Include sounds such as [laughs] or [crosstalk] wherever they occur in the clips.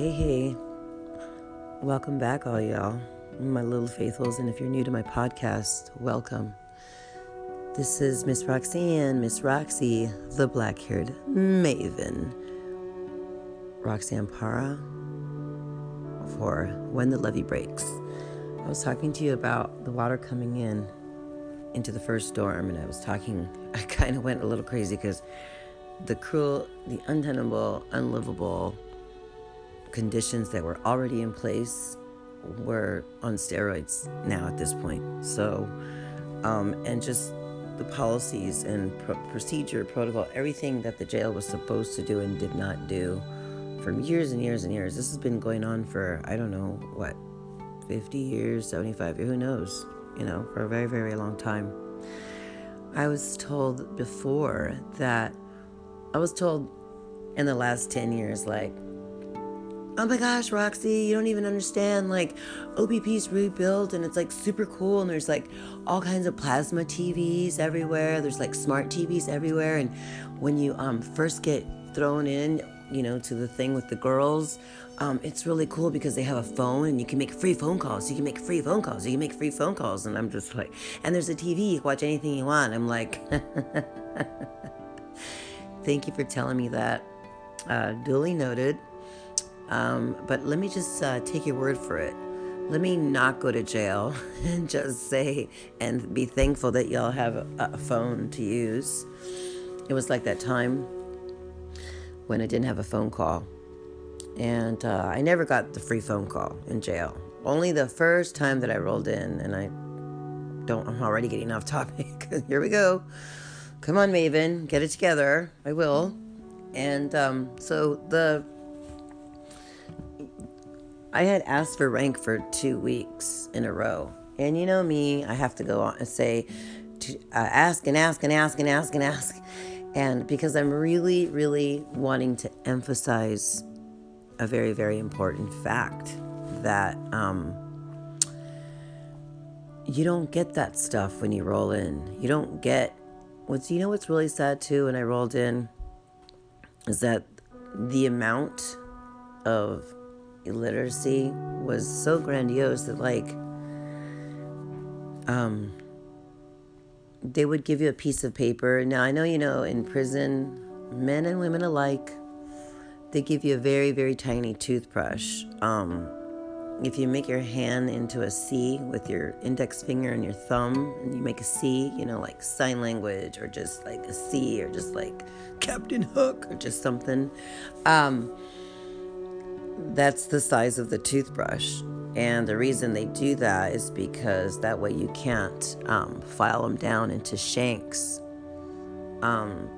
Hey, hey. Welcome back, all y'all, my little faithfuls. And if you're new to my podcast, welcome. This is Miss Roxanne, Miss Roxy, the black haired maven. Roxanne Para for When the Levee Breaks. I was talking to you about the water coming in into the first storm, and I was talking, [laughs] I kind of went a little crazy because the cruel, the untenable, unlivable conditions that were already in place were on steroids now at this point. So, um, and just the policies and pro- procedure, protocol, everything that the jail was supposed to do and did not do for years and years and years. This has been going on for, I don't know, what, 50 years, 75 years, who knows, you know, for a very, very long time. I was told before that, I was told in the last 10 years, like, oh my gosh, Roxy, you don't even understand. Like, OPP's rebuilt and it's like super cool. And there's like all kinds of plasma TVs everywhere. There's like smart TVs everywhere. And when you um, first get thrown in, you know, to the thing with the girls, um, it's really cool because they have a phone and you can make free phone calls. You can make free phone calls. You can make free phone calls. And I'm just like, and there's a TV. You can watch anything you want. I'm like, [laughs] thank you for telling me that. Uh, duly noted. Um, but let me just uh, take your word for it. Let me not go to jail [laughs] and just say and be thankful that y'all have a, a phone to use. It was like that time when I didn't have a phone call. And uh, I never got the free phone call in jail. Only the first time that I rolled in, and I don't, I'm already getting off [laughs] topic. Here we go. Come on, Maven, get it together. I will. And um, so the I had asked for rank for two weeks in a row. And you know me, I have to go on and say, to, uh, ask and ask and ask and ask and ask. And because I'm really, really wanting to emphasize a very, very important fact that um, you don't get that stuff when you roll in. You don't get what's, you know, what's really sad too when I rolled in is that the amount of illiteracy was so grandiose that like um they would give you a piece of paper. Now i know you know in prison men and women alike they give you a very very tiny toothbrush. Um if you make your hand into a C with your index finger and your thumb, and you make a C, you know, like sign language, or just like a C, or just like Captain Hook, or just something, um, that's the size of the toothbrush. And the reason they do that is because that way you can't um, file them down into shanks. Um,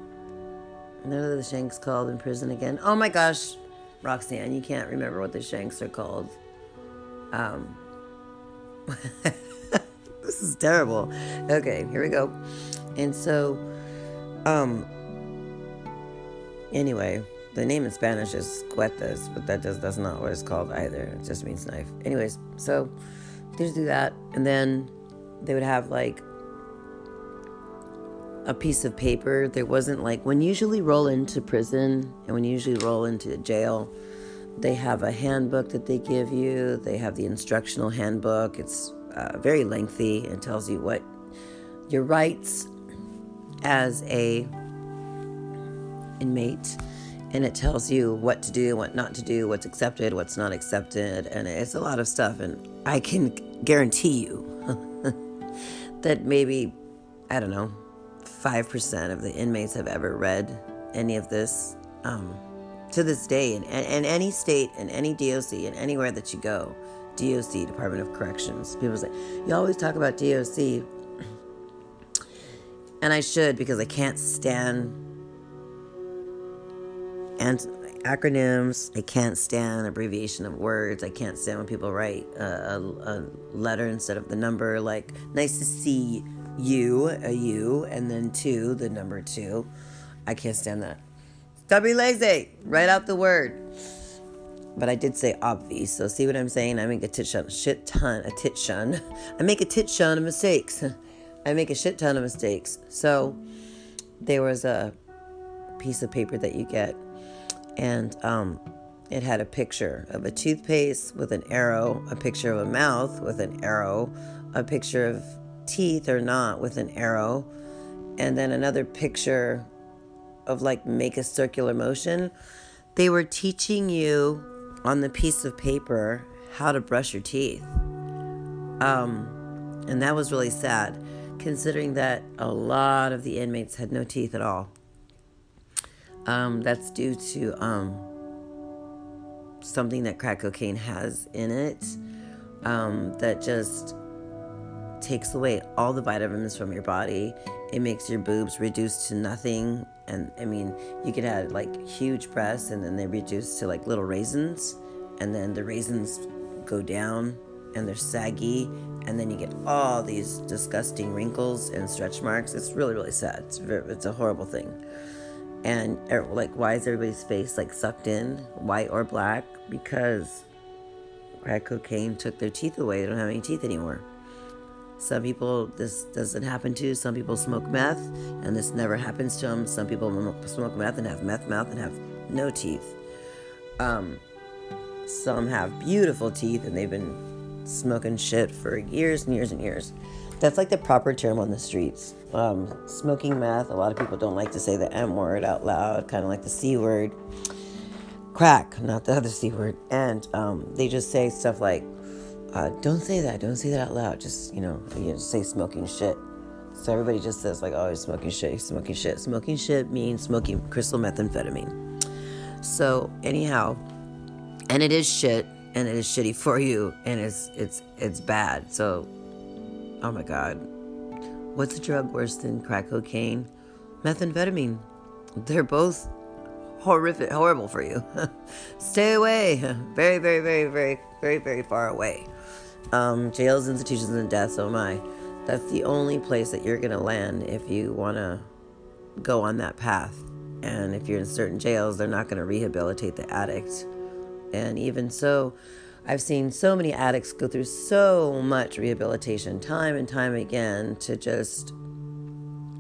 what are the shanks called in prison again? Oh my gosh, Roxanne, you can't remember what the shanks are called. Um, [laughs] this is terrible. Okay, here we go. And so, um, anyway, the name in Spanish is cuetas, but that just that's not what it's called either. It just means knife. Anyways, so they just do that, and then they would have like a piece of paper. There wasn't like when you usually roll into prison and when you usually roll into jail, they have a handbook that they give you. They have the instructional handbook. It's uh, very lengthy. and tells you what your rights as a inmate and it tells you what to do, what not to do, what's accepted, what's not accepted, and it's a lot of stuff. And I can guarantee you [laughs] that maybe, I don't know, 5% of the inmates have ever read any of this. Um, to this day, in, in any state, in any DOC, in anywhere that you go, DOC, Department of Corrections, people say, you always talk about DOC. [clears throat] And I should because I can't stand and acronyms. I can't stand abbreviation of words. I can't stand when people write a, a, a, letter instead of the number, like nice to see you, a you, and then two, the number two. I can't stand that. Stop being lazy. Write out the word. But I did say obvious, so see what I'm saying? I make a tit shun, shit ton, a tit shun. [laughs] I make a tit shun of mistakes. [laughs] I make a shit ton of mistakes. So there was a piece of paper that you get and um, it had a picture of a toothpaste with an arrow, a picture of a mouth with an arrow, a picture of teeth or not with an arrow, and then another picture of like make a circular motion. They were teaching you on the piece of paper how to brush your teeth. Um, and that was really sad, considering that a lot of the inmates had no teeth at all. Um, that's due to um, something that crack cocaine has in it um, that just takes away all the vitamins from your body. It makes your boobs reduced to nothing. And I mean, you could have like huge breasts and then they reduce to like little raisins. And then the raisins go down and they're saggy. And then you get all these disgusting wrinkles and stretch marks. It's really, really sad. It's, very, it's a horrible thing. And er, like, why is everybody's face like sucked in, white or black? Because crack cocaine took their teeth away. They don't have any teeth anymore. Some people this doesn't happen to. Some people smoke meth and this never happens to them. Some people smoke meth and have meth mouth and have no teeth. Um, some have beautiful teeth and they've been smoking shit for years and years and years. That's like the proper term on the streets. Um, smoking meth, a lot of people don't like to say the M word out loud, kind of like the C word. Crack, not the other C word. And um, they just say stuff like, uh, don't say that. Don't say that out loud. Just, you know, you just say smoking shit. So everybody just says, like, oh, he's smoking shit, he's smoking shit. Smoking shit means smoking crystal methamphetamine. So, anyhow, and it is shit, and it is shitty for you, and it's it's it's bad. So, oh my god, what's a drug worse than crack cocaine? Methamphetamine. They're both horrific, horrible for you. [laughs] Stay away. [laughs] Very, very, very, very, very, very far away um, jails, institutions, and deaths. Oh my. That's the only place that you're going to land if you want to go on that path. And if you're in certain jails, they're not going to rehabilitate the addict. And even so, I've seen so many addicts go through so much rehabilitation time and time again to just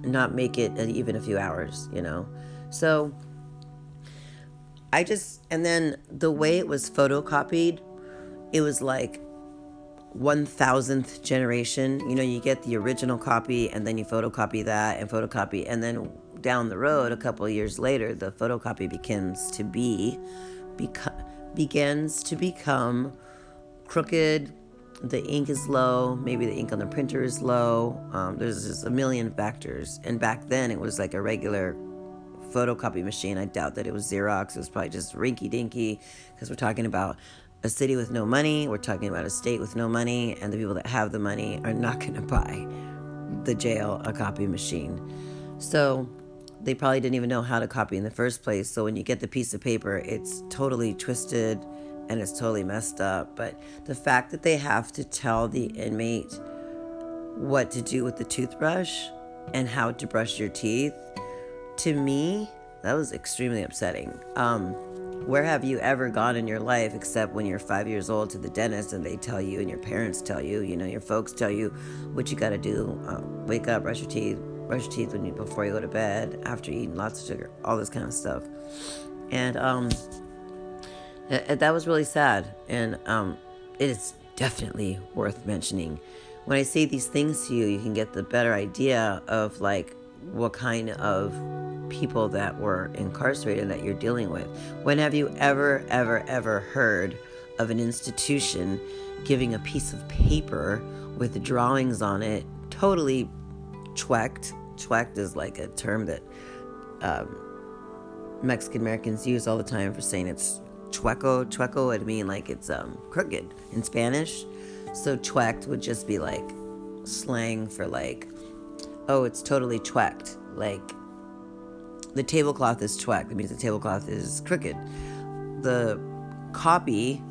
not make it even a few hours, you know? So I just, and then the way it was photocopied, it was like one thousandth generation. You know, you get the original copy and then you photocopy that and photocopy, and then down the road, a couple years later, the photocopy begins to be, beca- begins to become crooked. The ink is low. Maybe the ink on the printer is low. Um, there's just a million factors. And back then, it was like a regular photocopy machine. I doubt that it was Xerox. It was probably just rinky dinky because we're talking about a city with no money, we're talking about a state with no money, and the people that have the money are not going [laughs] to buy the jail a copy machine. So they probably didn't even know how to copy in the first place. So when you get the piece of paper, it's totally twisted and it's totally messed up. But the fact that they have to tell the inmate what to do with the toothbrush and how to brush your teeth, to me, that was extremely upsetting. Um, where have you ever gone in your life except when you're five years old to the dentist and they tell you and your parents tell you, you know, your folks tell you what you got to do? Uh, wake up, brush your teeth, brush your teeth when you before you go to bed, after eating lots of sugar, all this kind of stuff. And um, that was really sad. And um, it is definitely worth mentioning. When I say these things to you, you can get the better idea of like what kind of people that were incarcerated that you're dealing with. When have you ever, ever, ever heard of an institution giving a piece of paper with drawings on it, totally twecked? Twecked is like a term that um, Mexican Americans use all the time for saying it's chueco. Chueco would mean like it's um, crooked in Spanish. So twecked would just be like slang for like, oh, it's totally twecked. Like the tablecloth is twecked. That means the tablecloth is crooked. The copy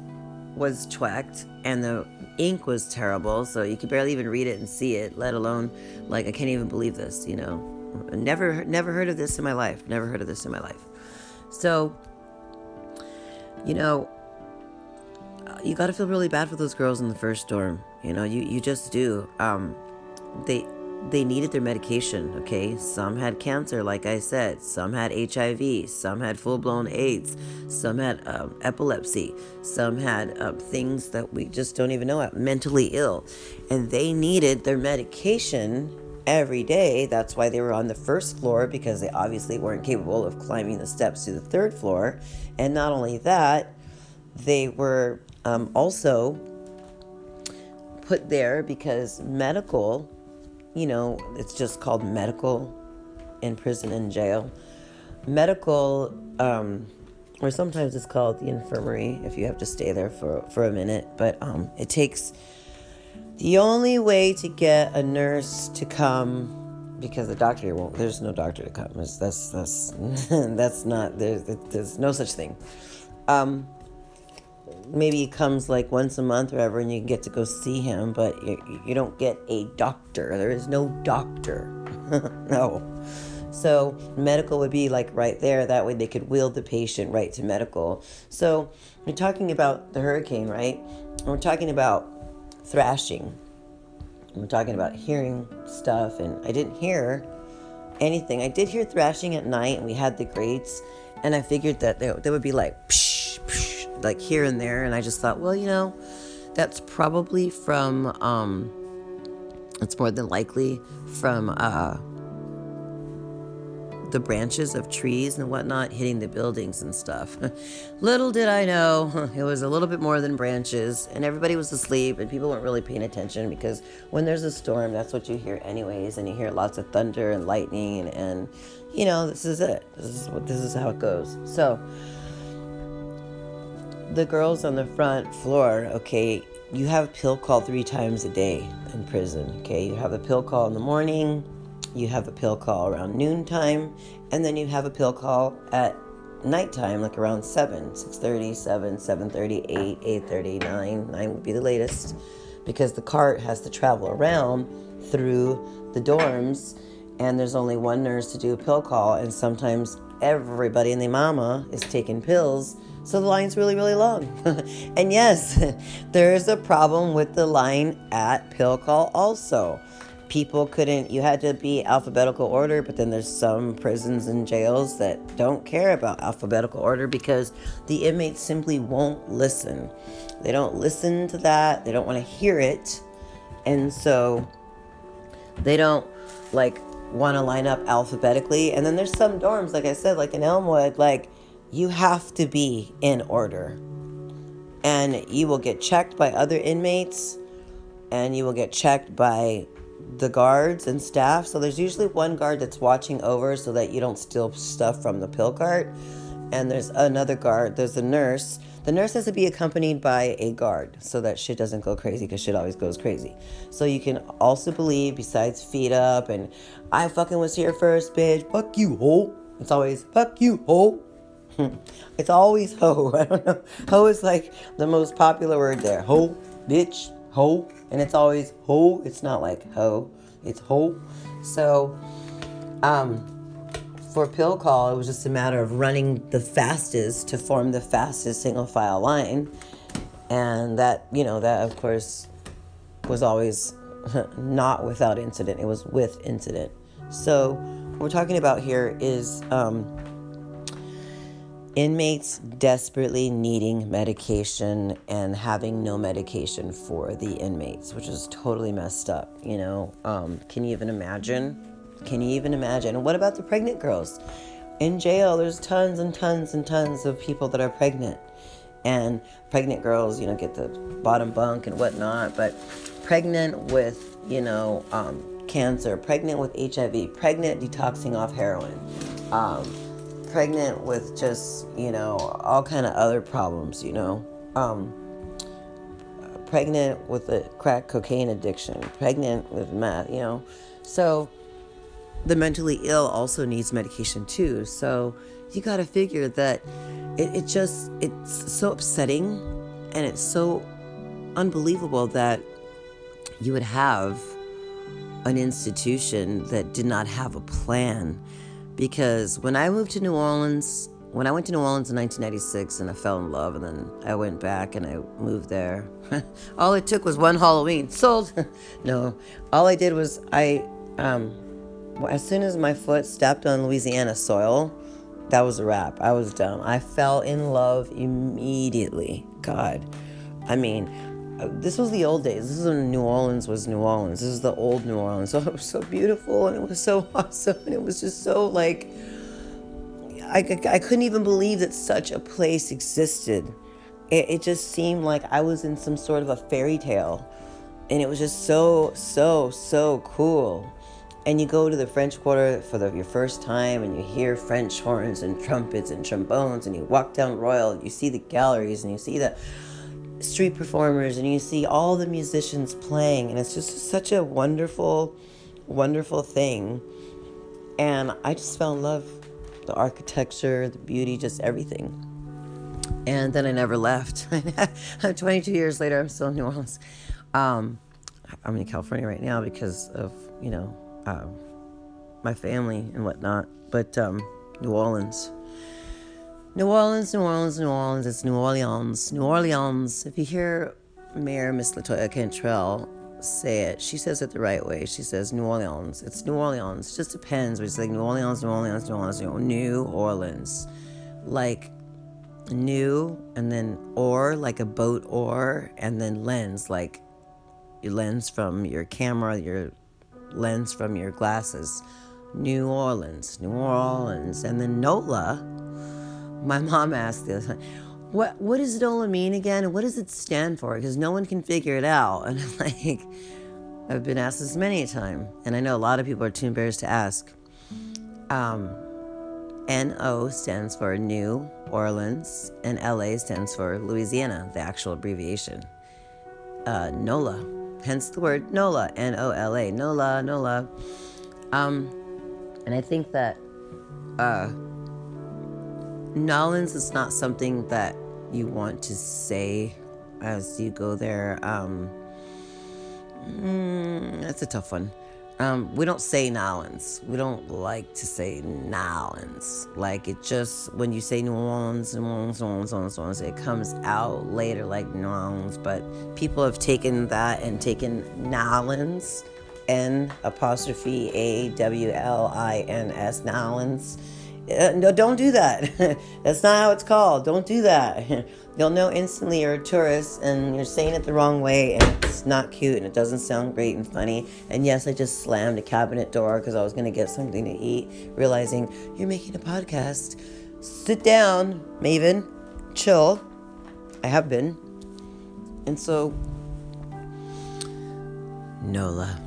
was twecked and the ink was terrible, so you could barely even read it and see it, let alone like I can't even believe this, you know. Never never heard of this in my life. Never heard of this in my life. So you know, you got to feel really bad for those girls in the first dorm. You know, you you just do. Um they they needed their medication, okay? Some had cancer, like I said. Some had HIV. Some had full blown AIDS. Some had um, epilepsy. Some had um, things that we just don't even know about, mentally ill. And they needed their medication every day. That's why they were on the first floor because they obviously weren't capable of climbing the steps to the third floor. And not only that, they were um, also put there because medical you know, it's just called medical in prison and jail. Medical, um, or sometimes it's called the infirmary if you have to stay there for, for a minute. But um, it takes the only way to get a nurse to come because the doctor won't. There's no doctor to come. That's that's [laughs] that's not there's there's no such thing. Um, maybe it comes like once a month or ever and you get to go see him but you, you don't get a doctor. There is no doctor. [laughs] No. So medical would be like right there. That way they could wheel the patient right to medical. So we're talking about the hurricane right? And we're talking about thrashing. We're talking about hearing stuff and i didn't hear anything. I did hear thrashing at night and we had the grates and i figured that they, they would be like psh, psh, like here and there. And I just thought, well, you know, that's probably from, um, it's more than likely from uh, the branches of trees and whatnot hitting the buildings and stuff. [laughs] little did I know, [laughs] it was a little bit more than branches, and everybody was asleep, and people weren't really paying attention because when there's a storm, that's what you hear, anyways, and you hear lots of thunder and lightning, and you know, this is it. This is what this is how it goes. So, the girls on the front floor, okay, you have pill call three times a day in prison, okay? You have a pill call in the morning, you have a pill call around noontime, and then you have a pill call at nighttime, like around 7, 6.30, 7, 7.30, 8, 8.30, 9, 9 would be the latest, because the cart has to travel around through the dorms, and there's only one nurse to do a pill call, and sometimes everybody and their mama is taking pills so the line's really, really long. [laughs] and yes, [laughs] there is a problem with the line at pill call also. People couldn't, you had to be alphabetical order, but then there's some prisons and jails that don't care about alphabetical order because the inmates simply won't listen. They don't listen to that, they don't want to hear it. And so they don't like want to line up alphabetically. And then there's some dorms, like I said, like in Elmwood, like you have to be in order. And you will get checked by other inmates and you will get checked by the guards and staff. So there's usually one guard that's watching over so that you don't steal stuff from the pill cart. And there's another guard, there's a nurse. The nurse has to be accompanied by a guard so that shit doesn't go crazy because shit always goes crazy. So you can also believe, besides feet up and I fucking was here first, bitch, fuck you, ho. It's always fuck you, ho. [laughs] it's always ho. [laughs] I don't know. Ho is like the most popular word there. Ho, bitch, ho. And it's always ho. It's not like ho. It's ho. So, um, for pill call, it was just a matter of running the fastest to form the fastest single file line. And that, you know, that of course was always [laughs] not without incident, it was with incident. So, what we're talking about here is um, inmates desperately needing medication and having no medication for the inmates, which is totally messed up. You know, um, can you even imagine? Can you even imagine? And what about the pregnant girls? In jail, there's tons and tons and tons of people that are pregnant. And pregnant girls, you know, get the bottom bunk and whatnot, but pregnant with, you know, um, cancer, pregnant with HIV, pregnant detoxing off heroin. Um, pregnant with just you know all kind of other problems you know? Um, pregnant with a crack cocaine addiction pregnant with meth you know? So the mentally ill also needs medication too. So you got to figure that it, it just it's so upsetting and it's so unbelievable that you would have an institution that did not have a plan because when I moved to New Orleans, when I went to New Orleans in 1996 and I fell in love, and then I went back and I moved there, [laughs] all it took was one Halloween. [laughs] Sold. [laughs] no, all I did was I Um, as soon as my foot stepped on Louisiana soil, that was a wrap. I was done. I fell in love immediately. God. I mean, this was the old days. This is when New Orleans was New Orleans. This is the old New Orleans. So [laughs] it was so beautiful and it was so [laughs] awesome and it was just so like I, I couldn't even believe that such a place existed. It, it just seemed like I was in some sort of a fairy tale. And it was just so, so, so cool and you go to the French Quarter for the, your first time and you hear French horns and trumpets and trombones and you walk down Royal and you see the galleries and you see the street performers and you see all the musicians playing and it's just such a wonderful wonderful thing and I just fell in love the architecture the beauty just everything and then I never left [laughs] 22 years later I'm still in New Orleans um, I'm in California right now because of you know um, my family and whatnot. But um, New Orleans. New Orleans, New Orleans, New Orleans. It's New Orleans. New Orleans. If you hear Mayor Miss Latoya Cantrell say it, she says it the right way. She says New Orleans. It's New Orleans. It just depends. It's like New Orleans, New Orleans, New Orleans, New Orleans. Like new and then or like a boat or and then lens like your lens from your camera, your lens from your glasses. New Orleans, New Orleans. And then NOLA, my mom asked this, what, what does NOLA mean again? And what does it stand for? Because no one can figure it out. And I'm [laughs] like, I've been asked this many a time. And I know a lot of people are too embarrassed to ask. Um, NO stands for New Orleans, and LA stands for Louisiana, the actual abbreviation. Uh, NOLA hence the word NOLA, N O L A, NOLA, NOLA. Um, and I think that uh, N'awlins is not something that you want to say as you go there. Um, mm, that's a tough one. Um, we don't say N'awlins. We don't like to say N'awlins. Like it just when you say New Orleans, New Orleans, New Orleans, New Orleans, New Orleans, it comes out later like New Orleans. But people have taken that and taken N'awlins, N apostrophe A W L I N S N'awlins. Uh, no, don't do that. [laughs] That's not how it's called. Don't do that. [laughs] You'll know instantly you're a tourist and you're saying it the wrong way and it's not cute and it doesn't sound great and funny. And yes, I just slammed a cabinet door because I was going to get something to eat, realizing you're making a podcast. Sit down, Maven. Chill. I have been. And so, Nola.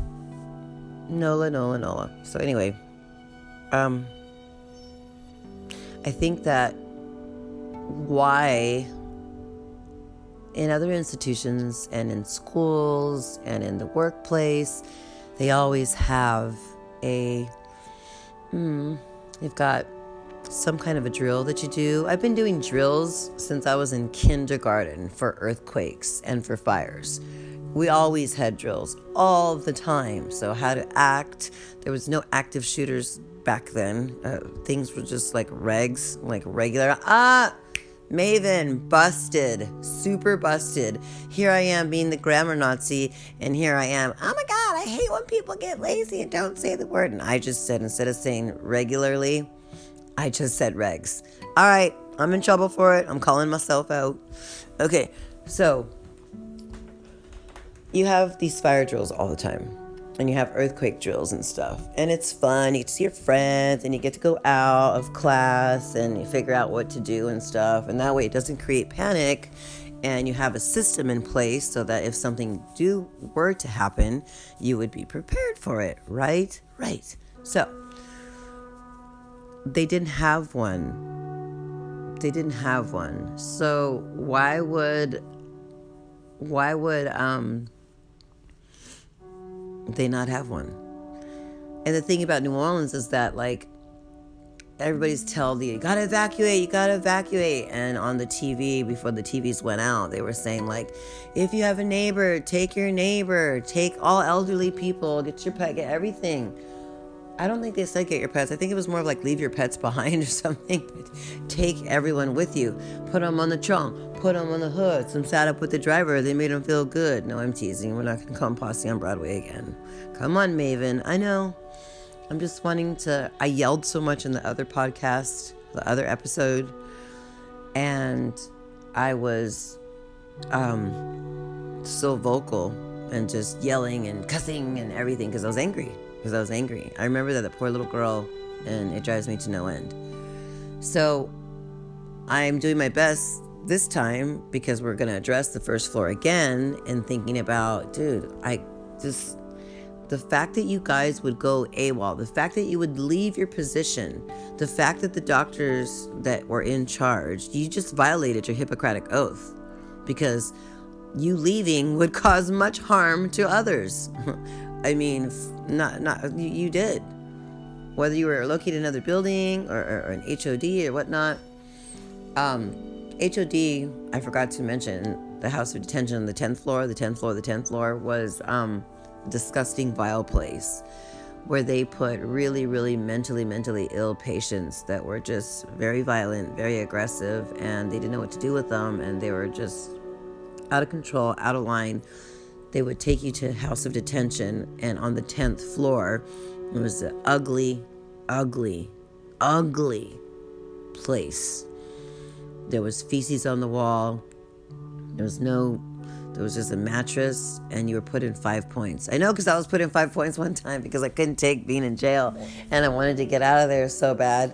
Nola, Nola, Nola. So, anyway, um, I think that why in other institutions and in schools and in the workplace, they always have a, hmm, they've got some kind of a drill that you do. I've been doing drills since I was in kindergarten for earthquakes and for fires. We always had drills all the time. So, how to act. There was no active shooters back then. Uh, things were just like regs, like regular. Ah, Maven, busted, super busted. Here I am being the grammar Nazi, and here I am. Oh my God, I hate when people get lazy and don't say the word. And I just said, instead of saying regularly, I just said regs. All right, I'm in trouble for it. I'm calling myself out. Okay, so you have these fire drills all the time and you have earthquake drills and stuff. And it's fun. You get to see your friends and you get to go out of class and you figure out what to do and stuff. And that way it doesn't create panic and you have a system in place so that if something do were to happen, you would be prepared for it, right? Right. So they didn't have one. They didn't have one. So why would why would um they not have one. And the thing about New Orleans is that like everybody's telling you, you gotta evacuate, you gotta evacuate. And on the TV, before the TVs went out, they were saying like, if you have a neighbor, take your neighbor, take all elderly people, get your pet, get everything. I don't think they said get your pets. I think it was more of like leave your pets [laughs] behind or something. Take everyone with you. Put them on the trunk. Put them on the hood. Some sat up with the driver. They made them feel good. No, I'm teasing. We're not going to come posse on Broadway again. Come on, Maven. I know. I'm just wanting to. I yelled so much in the other podcast, the other episode, and I was um, so vocal and just yelling and cussing and everything because I was angry because I was angry. I remember that the poor little girl, and it drives me to no end. So I'm doing my best this time because we're going to address the first floor again and thinking about, dude, I just the fact that you guys would go AWOL, the fact that you would leave your position, the fact that the doctors that were in charge, you just violated your Hippocratic oath because you leaving would [laughs] cause much harm to others. [laughs] I mean, not not you, you did. Whether you were located in another building or, or, or an HOD or whatnot. Um, HOD, I forgot to mention, the House of Detention on the 10th floor, the 10th floor, the 10th floor was um, a disgusting, vile place where they put really, really mentally, mentally ill patients that were just very violent, very aggressive, and they didn't know what to do with them, and they were just out of control, out of line they would take you to house of detention and on the 10th floor it was an ugly ugly ugly place. There was feces on the wall. There was no there was just a mattress and you were put in five points. I know because i was put in five points one time because i couldn't take being in jail and i wanted to get out of there so bad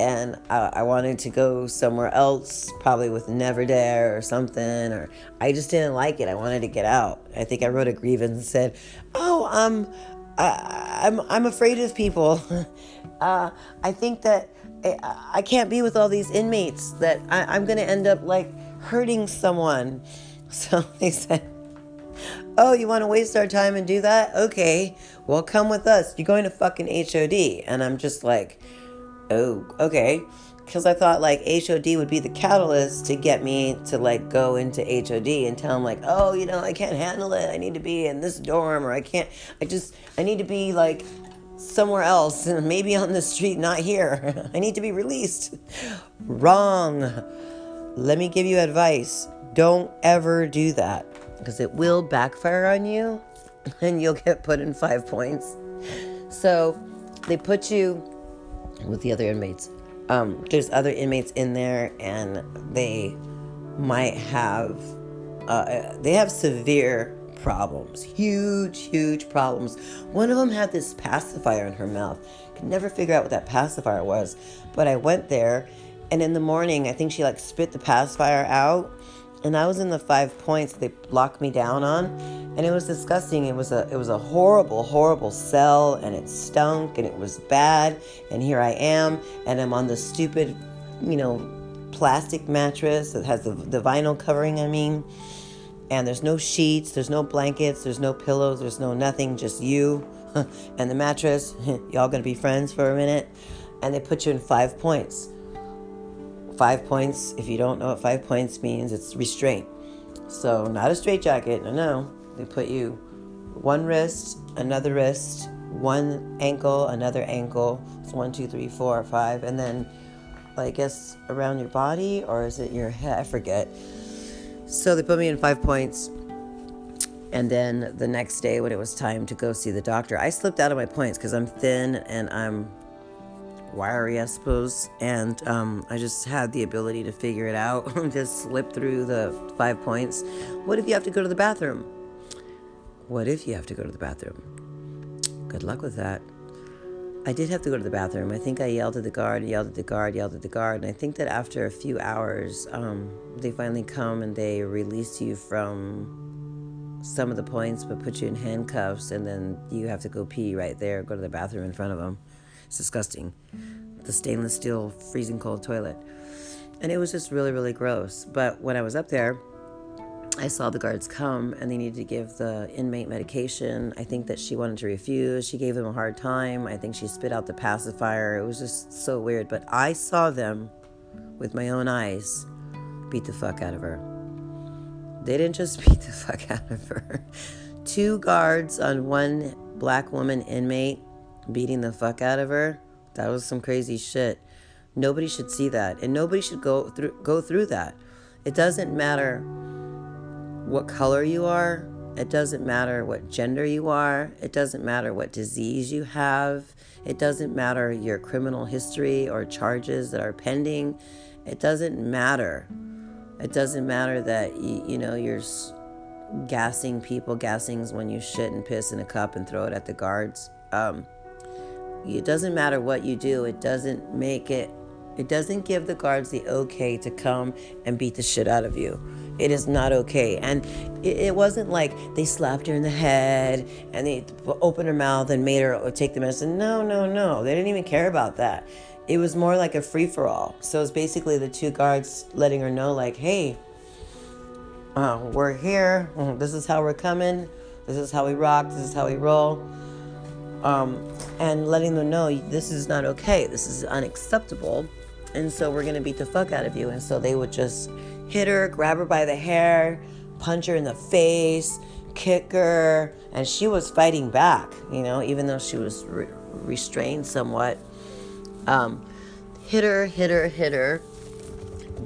and I, I, wanted to go somewhere else, probably with Never Dare or something, or I just didn't like it. I wanted to get out. I think I wrote a grievance and said, "Oh, um, I, I'm I'm afraid of people. [laughs] uh, I think that I, I, can't be with all these inmates. That I, I'm going to end up like hurting someone." [laughs] So they said. Oh, you want to waste our time and do that? Okay, well, come with us. You're going to fucking HOD. And I'm just like, oh, okay. Because I thought like HOD would be the catalyst to get me to like go into HOD and tell them like, oh, you know, I can't handle it. I need to be in this dorm or I can't, I just, I need to be like somewhere else and [laughs] maybe on the street, not here. [laughs] I need to be released. Wrong. Let me give you advice. Don't ever do that because it will backfire on you [laughs] and you'll get put in five points. So they put you with the other inmates. Um, there's other inmates in there, and they might have uh, they have severe problems, huge, huge problems. One of them had this pacifier in her mouth. Could never figure out what that pacifier was, but I went there, and in the morning, I think she like spit the pacifier out and I was in the five points they locked me down on, and it was disgusting. It was a it was a horrible, horrible cell, and it stunk, and it was bad. And here I am, and I'm on the stupid, you know, plastic mattress that has the the vinyl covering. I mean, and there's no sheets, there's no blankets, there's no pillows, there's no nothing, just you [laughs] and the mattress. [laughs] Y'all gonna be friends for a minute, and they put you in five points five points, if you don't know what five points means, it's restraint. So, not a straitjacket, no, no. They put you one wrist, another wrist, one ankle, another ankle. It's one, two, three, four, five, and then I guess around your body, or is it your head? I forget. So they put me in five points. And then the next day, when it was time to go see the doctor, I slipped out of my points because I'm thin and I'm wiry, I suppose. And um, I just had the ability to figure it out, [laughs] just slip through the five points. What if you have to go to the bathroom? What if you have to go to the bathroom? Good luck with that. I did have to go to the bathroom. I think I yelled at the guard, yelled at the guard, yelled at the guard. And I think that after a few hours, um, they finally come and they release you from some of the points, but put you in handcuffs. And then you have to go pee right there, go to the bathroom in front of them. It's disgusting. The stainless steel freezing cold toilet. And it was just really, really gross. But when I was up there, I saw the guards come and they needed to give the inmate medication. I think that she wanted to refuse. She gave them a hard time. I think she spit out the pacifier. It was just so weird. But I saw them with my own eyes beat the fuck out of her. They didn't just [laughs] beat the fuck out of her. Two guards on one black woman inmate beating the fuck out of her, that was some crazy shit. Nobody should see that, and nobody should go through go through that. It doesn't matter what color you are. It doesn't matter what gender you are. It doesn't matter what disease you have. It doesn't matter your criminal history or charges that are pending. It doesn't matter. It doesn't matter that you, you know you're gassing people. Gassings when you shit and piss in a cup and throw it at the guards. Um, it doesn't matter what you do. It doesn't make it it doesn't give the guards the okay to come and beat the shit out of you. It is not okay. And it, it wasn't like they slapped her in the head and they opened her mouth and made her take the medicine. No, no, no. They didn't even care about that. It was more like a free for all. So it's basically the two guards letting her know, like, hey, uh, we're here. This is how we're coming. This is how we rock. This is how we roll. Um, and letting them know this is not okay. This is unacceptable and so we're gonna beat the fuck out of you. And so they would just hit her, grab her by the hair, punch her in the face, kick her, and she was fighting back, you know, even though she was re- restrained somewhat. Um, hit her, hit her, hit her,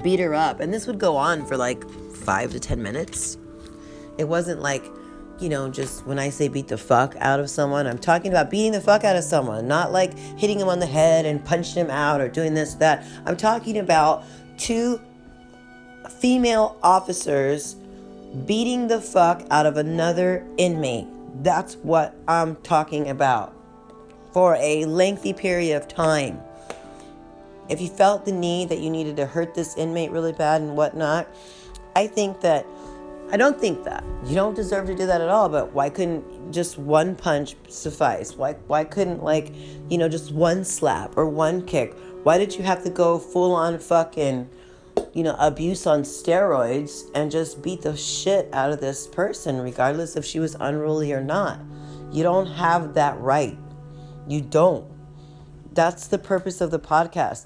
beat her up. And this would go on for like five to 10 minutes. It wasn't like you know, just when I say beat the fuck out of someone, I'm talking about beating the fuck out of someone, not like hitting him on the head and punching him out or doing this, that. I'm talking about two female officers beating the fuck out of another inmate. That's what I'm talking about for a lengthy period of time. If you felt the need that you needed to hurt this inmate really bad and whatnot, I think that I don't think that. You don't deserve to do that at all, but why couldn't just one punch suffice? Why why couldn't like, you know, just one slap or one kick? Why did you have to go full on fucking, you know, abuse on steroids and just beat the shit out of this person regardless if she was unruly or not? You don't have that right. You don't. That's the purpose of the podcast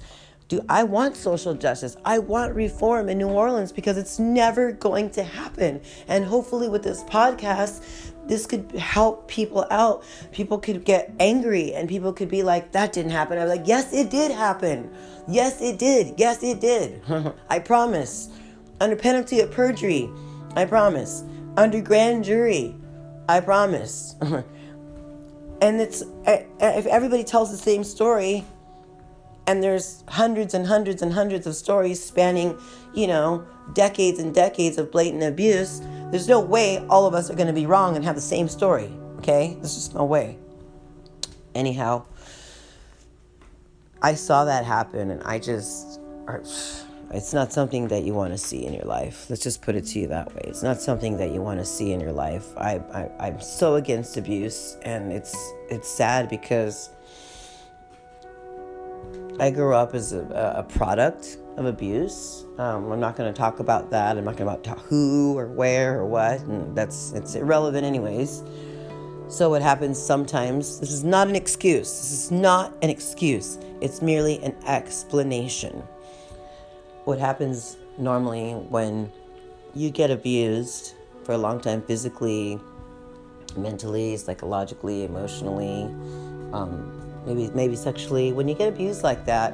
do I want social justice? I want reform in New Orleans because it's never going to happen. And hopefully, with this podcast, this could help people out. People could get angry and people could be like, that didn't happen. I'm like, yes, it did happen. Yes, it did. Yes, it did. [laughs] I promise. Under penalty of perjury, I promise. Under grand jury, I promise. [laughs] and it's eh, eh, if everybody tells the same story, and there's hundreds and hundreds and hundreds of stories spanning, you know, decades and decades of blatant abuse. There's no way all of us are going to be wrong and have the same story. Okay? There's just no way. Anyhow, I saw that happen and I just. It's not something that you want to see in your life. Let's just put it to you that way. It's not something that you want to see in your life. I, I, I'm so against abuse, and it's it's sad because I grew up as a, a product of abuse. Um, I'm not going to talk about that. I'm not going to talk about who or where or what, and that's it's irrelevant anyways. So what happens sometimes? This is not an excuse. This is not an excuse. It's merely an explanation. What happens normally when you get abused for a long time, physically, mentally, psychologically, emotionally. Um, maybe maybe sexually. When you get abused like that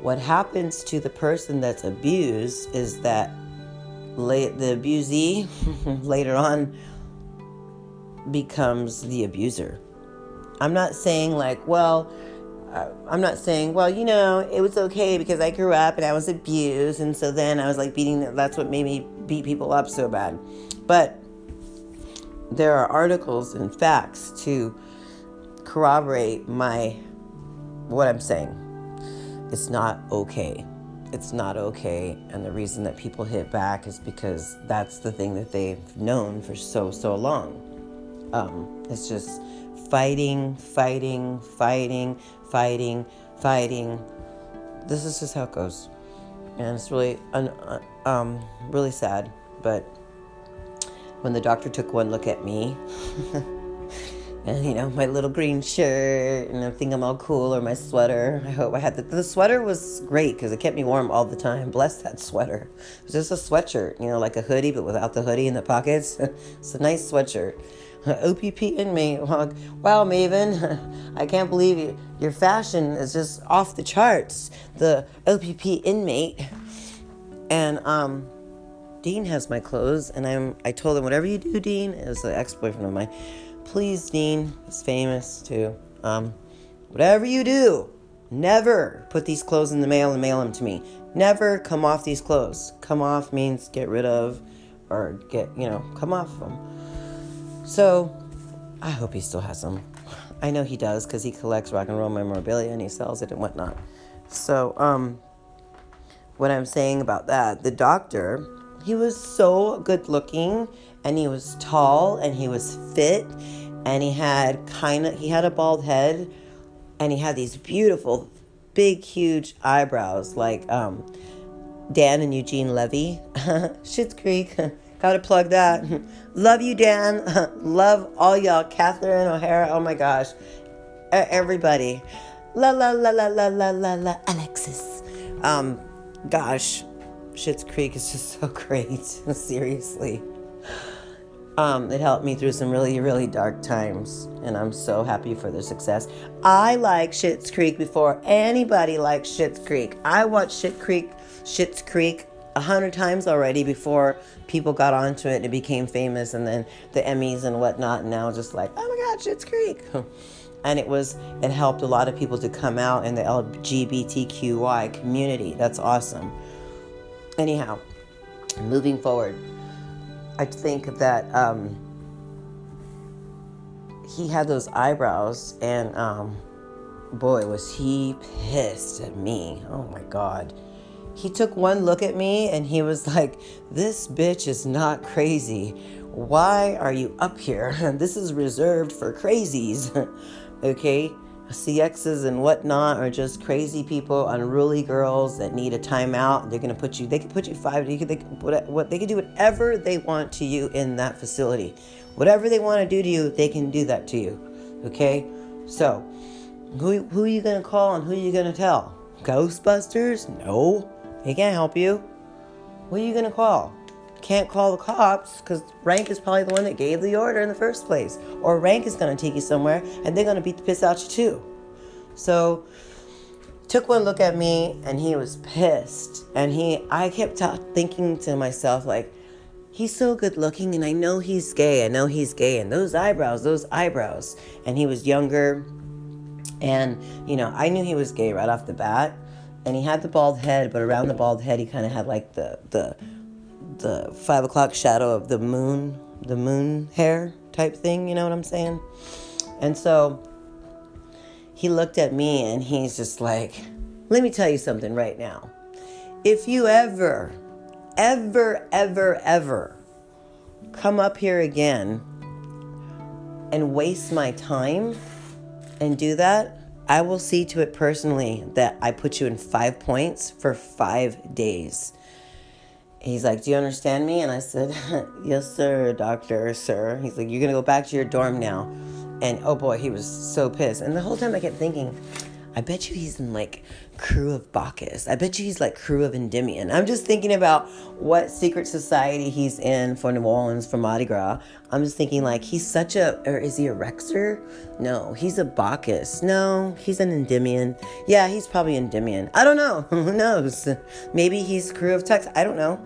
what happens to the person that's abused is that the abusee [laughs] later on becomes the abuser. I'm not saying like well uh, i'm not saying well you know it was okay because i grew up and i was abused. And so then i was like beating that's what made me beat people up so bad. But there are articles and facts to corroborate my what I'm saying. It's not okay. It's not okay. And the reason that people hit back is because that's the thing that they've known for so, so long. Um, it's just fighting, fighting, fighting, fighting, fighting. This is just how it goes. And it's really, un- uh, um, really sad. But when the doctor took one look at me, [laughs] and you know my little green shirt and I think I'm all cool or my sweater. I hope I had the, the sweater was great because it kept me warm all the time. Bless that sweater. It was just a sweatshirt, you know, like a hoodie but without the hoodie in the pockets. [laughs] it's a nice sweatshirt. [laughs] OPP inmate. Wow, Maven, [laughs] I can't believe you. your fashion is just off the charts. The OPP inmate. And um, Dean has my clothes, and I'm. I told him, whatever you do, Dean, it was an ex-boyfriend of mine. Please, Dean, he's famous too. Um, whatever you do, never put these clothes in the mail and mail them to me. Never come off these clothes. Come off means get rid of, or get you know, come off them. So, I hope he still has them. I know he does because he collects rock and roll memorabilia and he sells it and whatnot. So, um, what I'm saying about that, the doctor he was so good looking and he was tall and he was fit and he had kind of he had a bald head and he had these beautiful big huge eyebrows like um, Dan and Eugene Levy. [laughs] Schitt's Creek. [laughs] Gotta plug that. [laughs] Love you, Dan. Love all y'all. Catherine O'Hara. Oh my gosh. Everybody. La la la la la la la la. Alexis. Um, gosh, Schitt's Creek is just so great. Seriously. Um, it helped me through some really, really dark times, and I'm so happy for their success. I like Schitt's Creek before anybody likes Schitt's Creek. I watched Schitt's Creek, Schitt's Creek a hundred times already before people got onto it and it became famous, and then the Emmys and whatnot. And now just like, oh my God, Schitt's Creek. [laughs] and it was it helped a lot of people to come out in the LGBTQI community. That's awesome. Anyhow, moving forward, I think that um, he had those eyebrows, and um, boy, was he pissed at me. Oh my God. He took one look at me and he was like, This bitch is not crazy. Why are you up here? [laughs] this is reserved for crazies. [laughs] okay? CXs and whatnot are just crazy people, unruly girls that need a timeout. They're gonna put you. They can put you five. They what, what they can do whatever they want to you in that facility. Whatever they want to do to you, they can do that to you. Okay, so who who are you gonna call and who are you gonna tell? Ghostbusters? No, they can't help you. Who are you gonna call? Can't call the cops because Rank is probably the one that gave the order in the first place. Or Rank is going to take you somewhere and they're going to beat the piss out you too. So, took one look at me and he was pissed. And he, I kept t- thinking to myself, like, he's so good looking and I know he's gay. I know he's gay. And those eyebrows, those eyebrows. And he was younger. And, you know, I knew he was gay right off the bat. And he had the bald head, but around the bald head, he kind of had like the, the, the five o'clock shadow of the moon, the moon hair type thing, you know what I'm saying? And so he looked at me and he's just like, let me tell you something right now. If you ever, ever, ever, ever come up here again and waste my time and do that, I will see to it personally that I put you in five points for five days he's like, Do you understand me? And I said, [laughs] Yes, sir, doctor, sir. He's like, You're going to go back to your dorm now. And oh boy, he was so pissed. And the whole time I kept thinking, I bet you he's in like crew of Bacchus. I bet you he's like crew of Endymion. I'm just thinking about what secret society he's in for New Orleans for Mardi Gras. I'm just thinking like he's such a, or is he a Rexer? No, he's a Bacchus. No, he's an Endymion. Yeah, he's probably Endymion. I don't know. [laughs] Who knows? Maybe he's crew of Tucks. I don't know.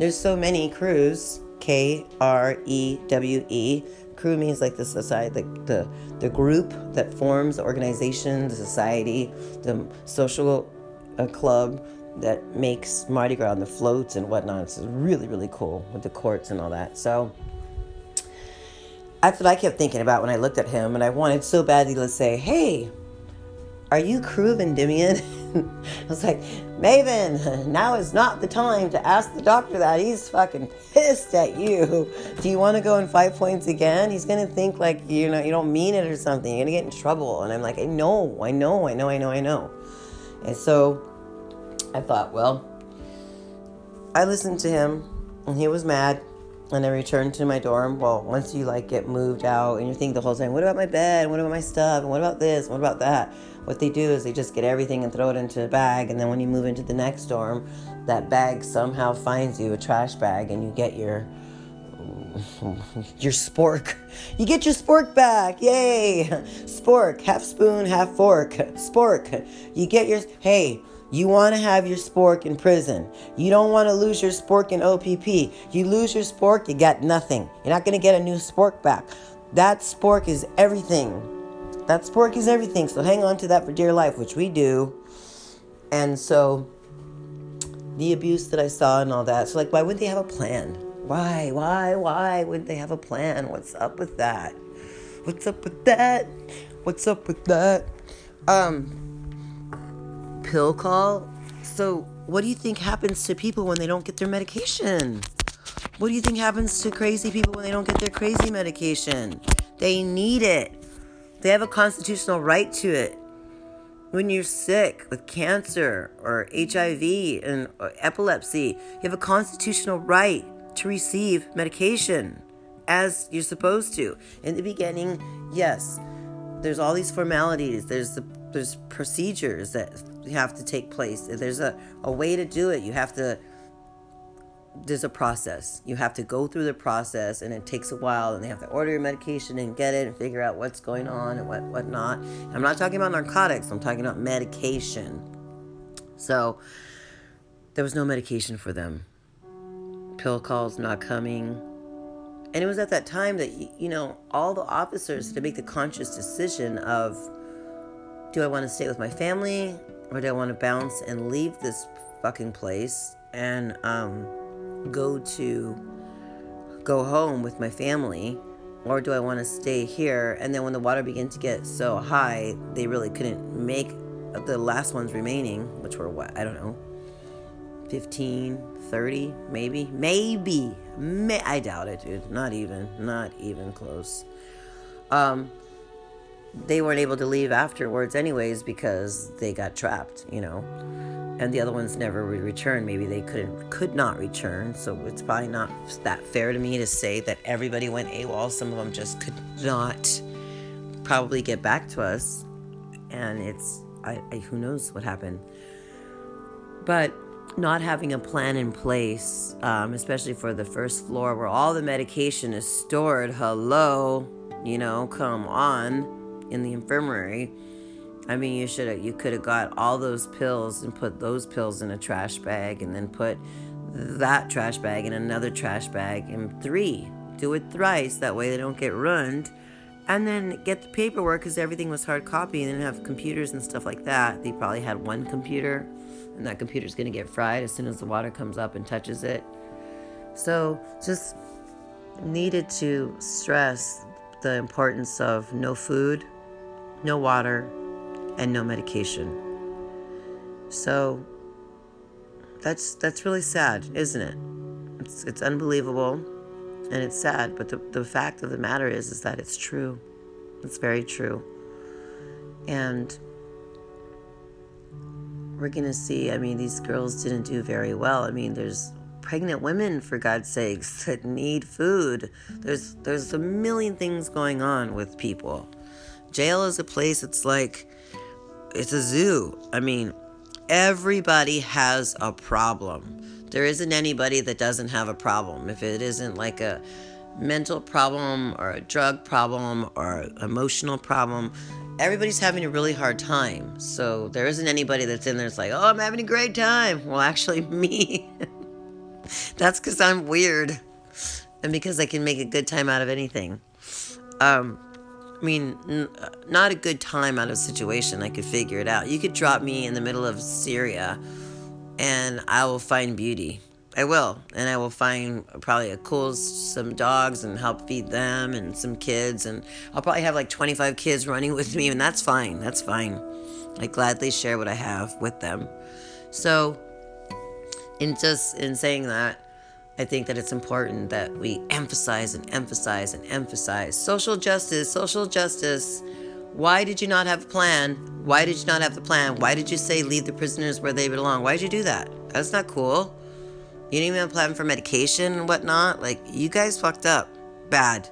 There's so many crews. K R E W E crew means like the society, like the the group that forms the organization, the society, the social uh, club that makes Mardi Gras and the floats and whatnot. It's really really cool with the courts and all that. So that's what I kept thinking about when I looked at him, and I wanted so badly to say, "Hey, are you crew of Endymion?" I was like, Maven, now is not the time to ask the doctor that. He's fucking pissed at you. Do you want to go in five points again? He's gonna think like you know you don't mean it or something. You're gonna get in trouble. And I'm like, I know, I know, I know, I know, I know. And so I thought, well, I listened to him, and he was mad. And I returned to my dorm. Well, once you like get moved out, and you think the whole time, what about my bed? What about my stuff? And what about this? What about that? What they do is they just get everything and throw it into a bag and then when you move into the next dorm that bag somehow finds you a trash bag and you get your your spork. You get your spork back. Yay. Spork, half spoon, half fork. Spork. You get your, hey, you want to have your spork in prison. You don't want to lose your spork in OPP. You lose your spork, you got nothing. You're not going to get a new spork back. That spork is everything. That spork is everything. So hang on to that for dear life, which we do. And so the abuse that I saw and all that. So, like, why wouldn't they have a plan? Why, why, why wouldn't they have a plan? What's up with that? What's up with that? What's up with that? Um, pill call. So, what do you think happens to people when they don't get their medication? What do you think happens to crazy people when they don't get their crazy medication? They need it. They have a constitutional right to it when you're sick with cancer or HIV and epilepsy, you have a constitutional right to receive medication as you're supposed to. In the beginning, yes, there's all these formalities, there's the there's procedures that have to take place. There's a, a way to do it. You have to there's a process. You have to go through the process, and it takes a while. And they have to order your medication and get it and figure out what's going on and what what not. I'm not talking about narcotics. I'm talking about medication. So there was no medication for them. Pill calls not coming. And it was at that time that, you know, all the officers had to make the conscious decision of do I want to stay with my family or do I want to bounce and leave this fucking place and um, go to go home with my family or do I want to stay here? And then when the water began to get so high, they really couldn't make the last ones remaining, which were what? I don't know. 15, 30, maybe. Maybe. May- I doubt it, dude. Not even. Not even close. Um, they weren't able to leave afterwards, anyways, because they got trapped, you know and the other ones never would return. Maybe they couldn't, could not return. So it's probably not that fair to me to say that everybody went AWOL. Some of them just could not probably get back to us, and it's I, I, who knows what happened. But not having a plan in place, um, especially for the first floor where all the medication is stored. Hello, you know, come on, in the infirmary I mean, you should have, you could have got all those pills and put those pills in a trash bag and then put that trash bag in another trash bag and three. Do it thrice. That way they don't get ruined. And then get the paperwork because everything was hard copy and didn't have computers and stuff like that. They probably had one computer and that computer's going to get fried as soon as the water comes up and touches it. So just needed to stress the importance of no food, no water, and no medication. So that's that's really sad, isn't it? It's it's unbelievable and it's sad, but the, the fact of the matter is is that it's true. It's very true. And we're gonna see, I mean, these girls didn't do very well. I mean, there's pregnant women for God's sakes [laughs] that need food. There's there's a million things going on with people. Jail is a place it's like it's a zoo. I mean, everybody has a problem. There isn't anybody that doesn't have a problem. If it isn't like a mental problem or a drug problem or emotional problem, everybody's having a really hard time. So there isn't anybody that's in there that's like, oh, I'm having a great time. Well, actually, [laughs] me. that's because I'm weird and because I can make a good time out of anything. Um, I mean, n- uh, not a good time out of situation. I could figure it out. You could drop me in the middle of Syria and I will find beauty. I will. And I will find probably a cool, some dogs and help feed them and some kids. And I'll probably have like 25 kids running with me, and that's fine. That's fine. I gladly share what I have with them. So, in just in saying that, I think that it's important that we emphasize and emphasize and emphasize social justice, social justice. Why did you not have a plan? Why did you not have the plan? Why did you say leave the prisoners where they belong? Why did you do that? That's not cool. You didn't even have a plan for medication and whatnot. Like, you guys fucked up. Bad.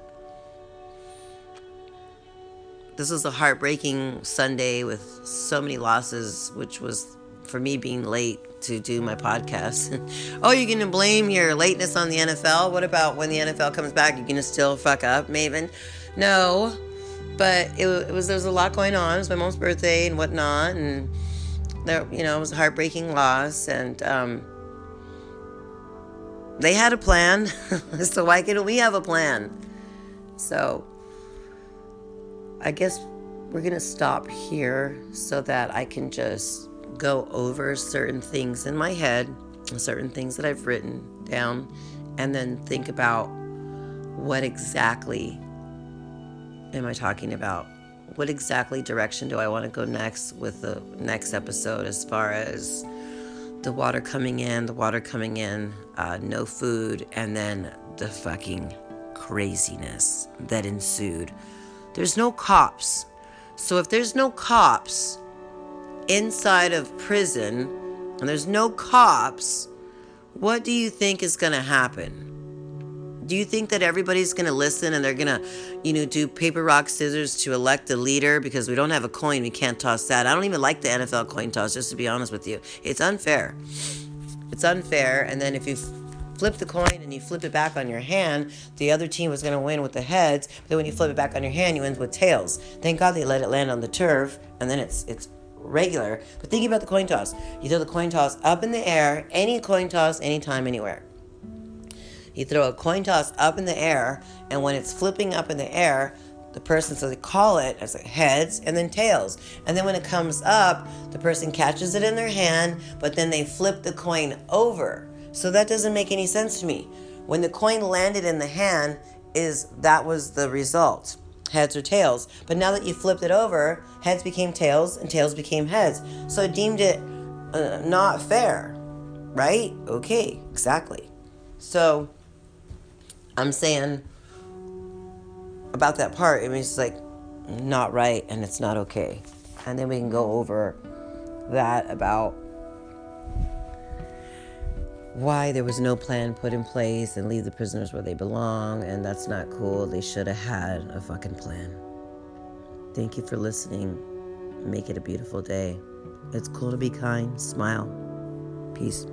This was a heartbreaking Sunday with so many losses, which was for me being late to do my podcast. [laughs] oh, you're going to blame your lateness on the NFL? What about when the NFL comes back? You're going to still fuck up, Maven? No, but it, it was there was a lot going on. It was my mom's birthday and whatnot, and there, you know, it was a heartbreaking loss, and um, they had a plan. [laughs] so why can't we have a plan? So I guess we're gonna stop here so that I can just go over certain things in my head, certain things that I've written down, and then think about what exactly am I talking about? What exactly direction do I want to go next with the next episode as far as the water coming in, the water coming in, uh, no food, and then the fucking craziness that ensued. There's no cops. So if there's no cops inside of prison and there's no cops, what do you think is going to happen? Do you think that everybody's going to listen and they're going to, you know, do paper, rock, scissors to elect a leader because we don't have a coin? We can't toss that. I don't even like the NFL coin toss, just to be honest with you. It's unfair. It's unfair. And then if you flip the coin and you flip it back on your hand, the other team was going to win with the heads. But then when you flip it back on your hand, you win with tails. Thank God they let it land on the turf, and then it's it's regular. But think about the coin toss. You throw the coin toss up in the air, any coin toss, anytime, anywhere. You throw a coin toss up in the air, and when it's flipping up in the air, the person, says, they call it as like heads and then tails. And then when it comes up, the person catches it in their hand, but then they flip the coin over. So that doesn't make any sense to me. When the coin landed in the hand, is that was the result heads or tails. But now that you flipped it over, heads became tails and tails became heads. So I deemed it uh, not fair, right? Okay, exactly. So I'm saying about that part, it mean, it's like not right and it's not okay. And then we can go over that about why there was no plan put in place and leave the prisoners where they belong, and that's not cool. They should have had a fucking plan. Thank you for listening. Make it a beautiful day. It's cool to be kind. Smile. Peace.